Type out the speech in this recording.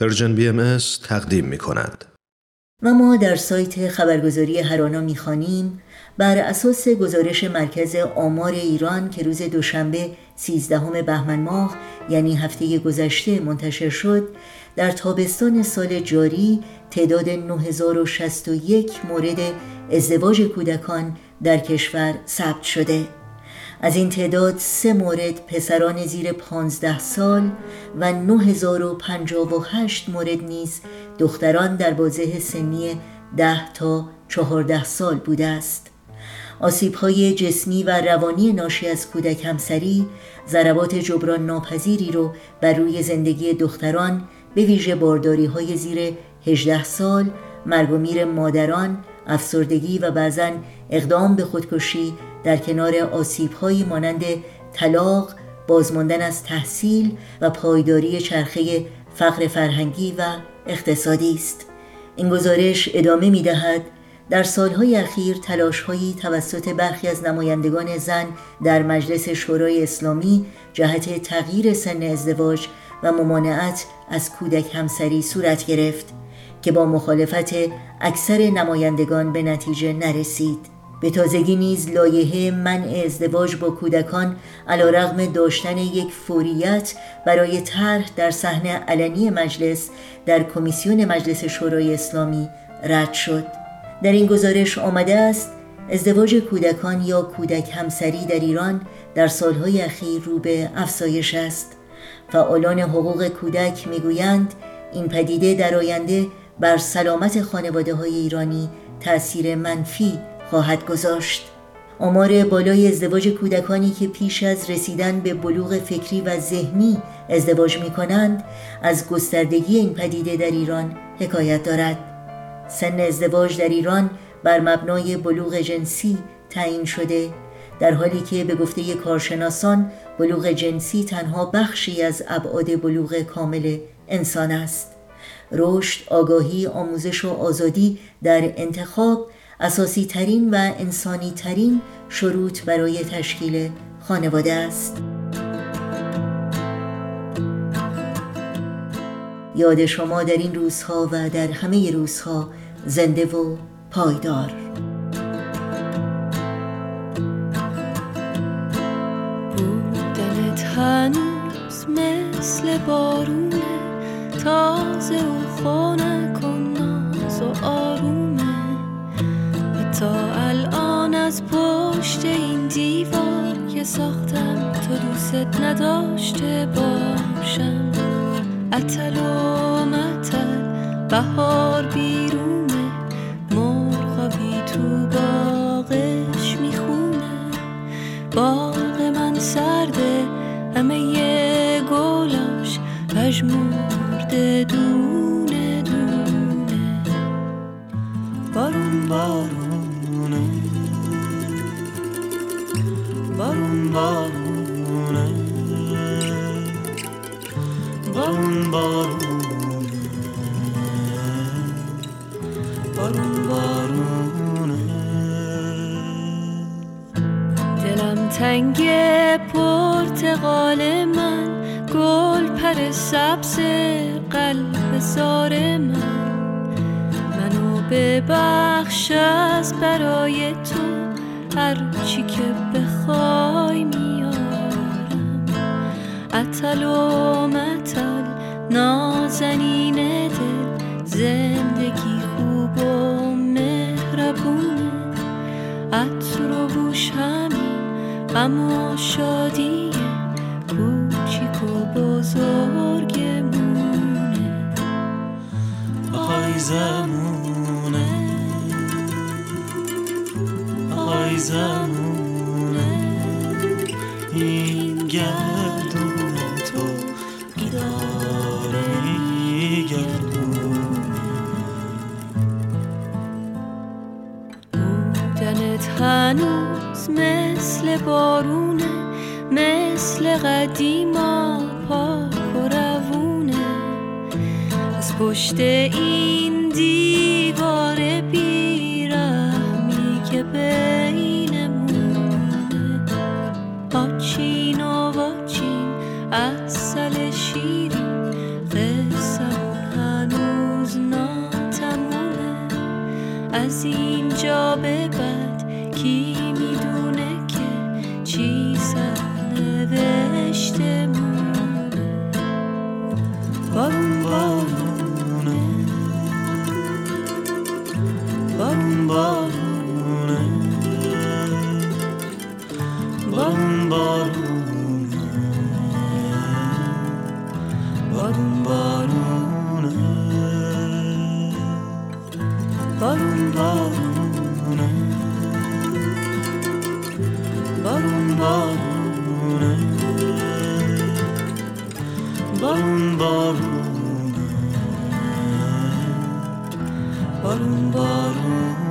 Persian BM تقدیم می کند. و ما در سایت خبرگزاری هرانا می‌خوانیم بر اساس گزارش مرکز آمار ایران که روز دوشنبه 13 بهمن ماه یعنی هفته گذشته منتشر شد در تابستان سال جاری تعداد 9061 مورد ازدواج کودکان در کشور ثبت شده از این تعداد سه مورد پسران زیر 15 سال و 9058 مورد نیز دختران در بازه سنی 10 تا 14 سال بوده است. آسیب های جسمی و روانی ناشی از کودک همسری ضربات جبران ناپذیری رو بر روی زندگی دختران به ویژه بارداری های زیر 18 سال مرگ و میر مادران افسردگی و بعضا اقدام به خودکشی در کنار آسیبهایی مانند طلاق بازماندن از تحصیل و پایداری چرخه فقر فرهنگی و اقتصادی است. این گزارش ادامه می دهد در سالهای اخیر تلاشهایی توسط برخی از نمایندگان زن در مجلس شورای اسلامی جهت تغییر سن ازدواج و ممانعت از کودک همسری صورت گرفت که با مخالفت اکثر نمایندگان به نتیجه نرسید. به تازگی نیز لایحه منع ازدواج با کودکان علا رغم داشتن یک فوریت برای طرح در صحنه علنی مجلس در کمیسیون مجلس شورای اسلامی رد شد. در این گزارش آمده است ازدواج کودکان یا کودک همسری در ایران در سالهای اخیر رو به افزایش است. فعالان حقوق کودک می‌گویند این پدیده در آینده بر سلامت خانواده های ایرانی تأثیر منفی خواهد گذاشت. آمار بالای ازدواج کودکانی که پیش از رسیدن به بلوغ فکری و ذهنی ازدواج می کنند از گستردگی این پدیده در ایران حکایت دارد. سن ازدواج در ایران بر مبنای بلوغ جنسی تعیین شده در حالی که به گفته کارشناسان بلوغ جنسی تنها بخشی از ابعاد بلوغ کامل انسان است. رشد، آگاهی، آموزش و آزادی در انتخاب اساسی ترین و انسانی ترین شروط برای تشکیل خانواده است. یاد شما در این روزها و در همه روزها زنده و پایدار. هنوز مثل بارونه تازه و خونه پشت این دیوار که ساختم. تو دوست نداشته باشم. اتل و متل بهار بیرونه. مرغابی تو باغش می‌خونه. باغ من سرده همه یه گلاش پژمرده دونه دونه. بارون بارون. بارون بارونه بارون بارونه بارون بارونه دلم تنگ پرتقال من گل پر سبز قلب زار من. منو ببخش از برای تو هر چی که بخوای میارم. اتل و متل نازنین دل زندگی خوب و مهربونه. عطر و بوش همین غم و شادیه کوچیک و بزرگمونه. زمونه زمونه این گردون تو داره میگردونه بودنت هنوز مثل بارونه مثل قدیما پاک و روونه. از پشت این دیوار از اینجا به بعد کی می‌دونه که چی سرنوشته مونه؟ بارون بارونه بارون بارونه بارون بارونه Darum daruna Darum daruna Darum daruna Darum daruna